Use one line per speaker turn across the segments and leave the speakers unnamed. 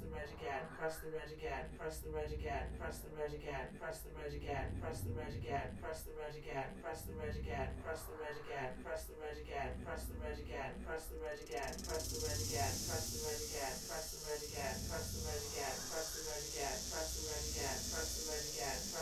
the red again. Press the red again. Press the red again. Press the red again. Press the red again. Press the red again. Press the red again. Press the red again. Press the red again. Press the red again. Press the red again. Press the red again. Press the red again. Press the red again. Press the red again. Press the red again. Press the red again. Press the red again. Press the red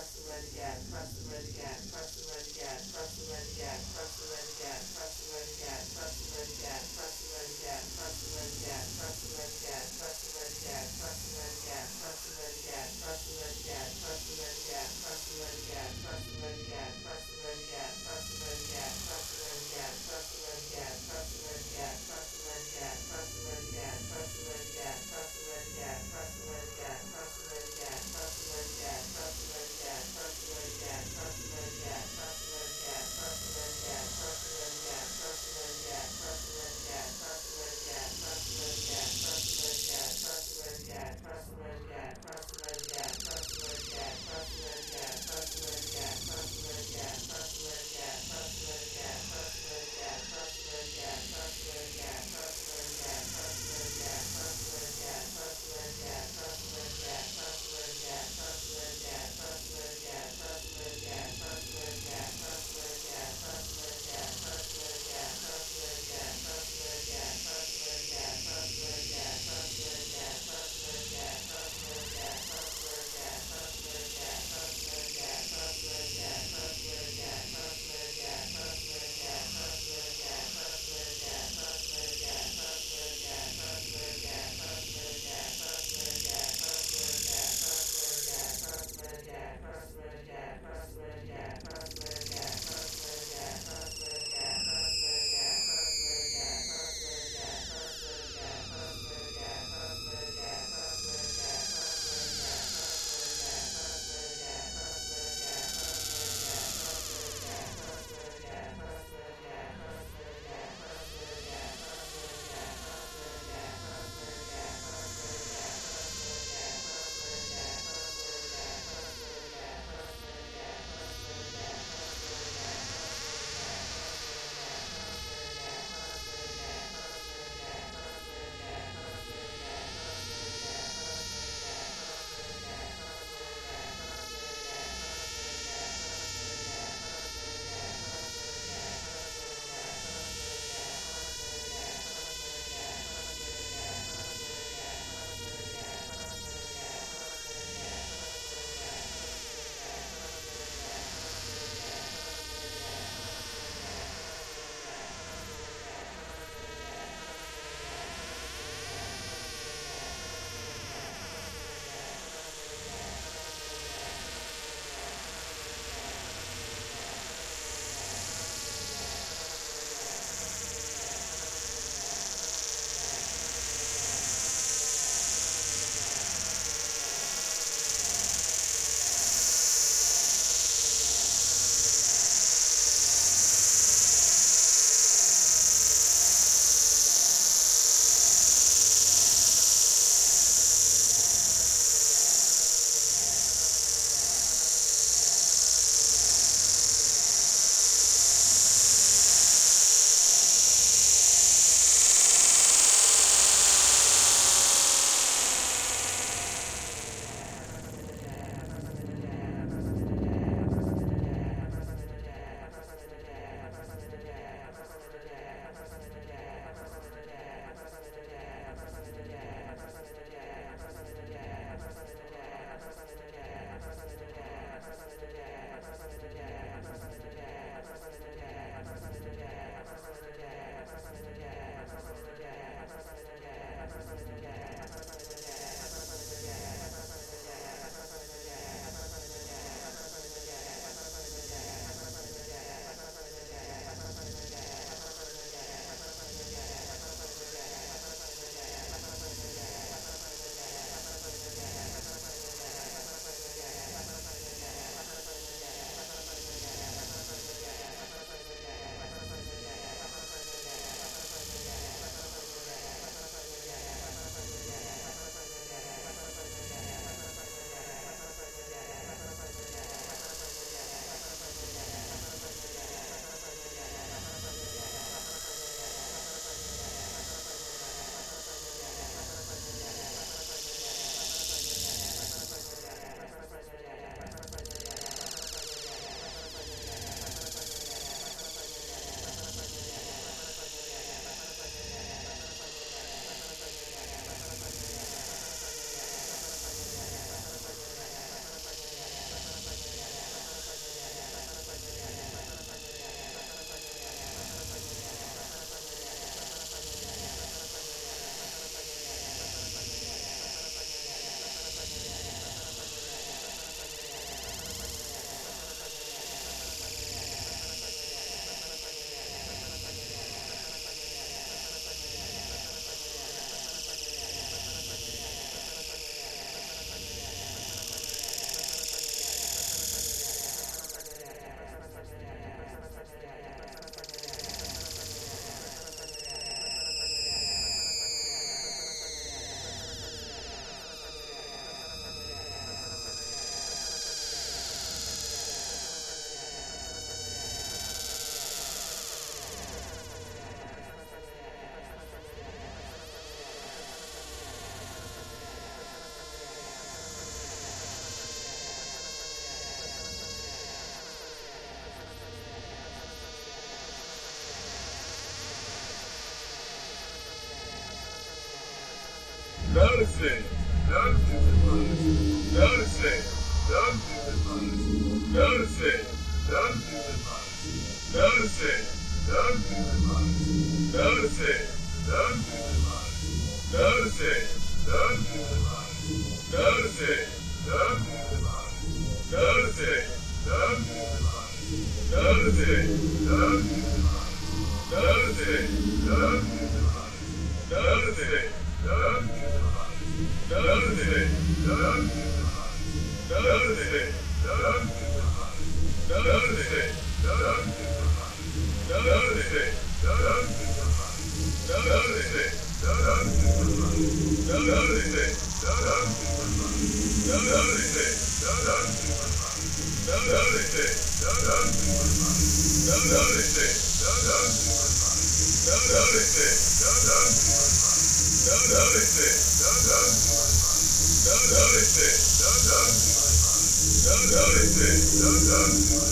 Thursday. Don't do it.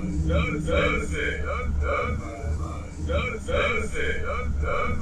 Notice, notice it, notice, notice it, notice.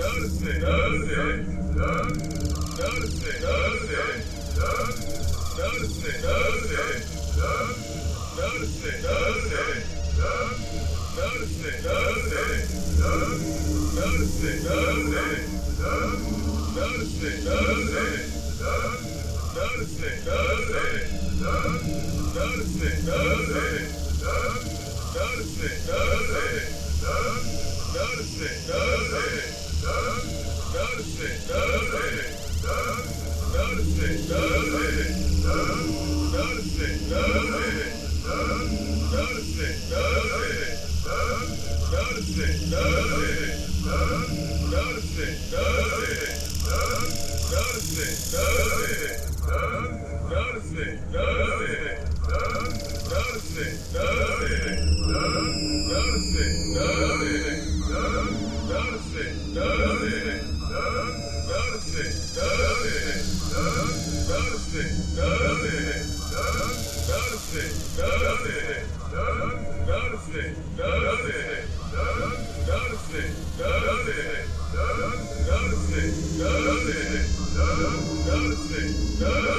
Notice it, notice it, notice it, notice it. Thursday. Thursday, Thursday, Thursday, Thursday, Thursday, Thursday.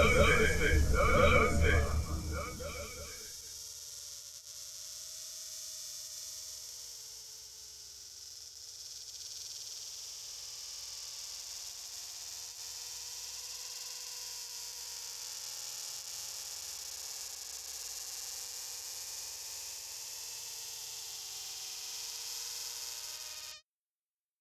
¿Dónde? ¿Dónde? ¿Dónde?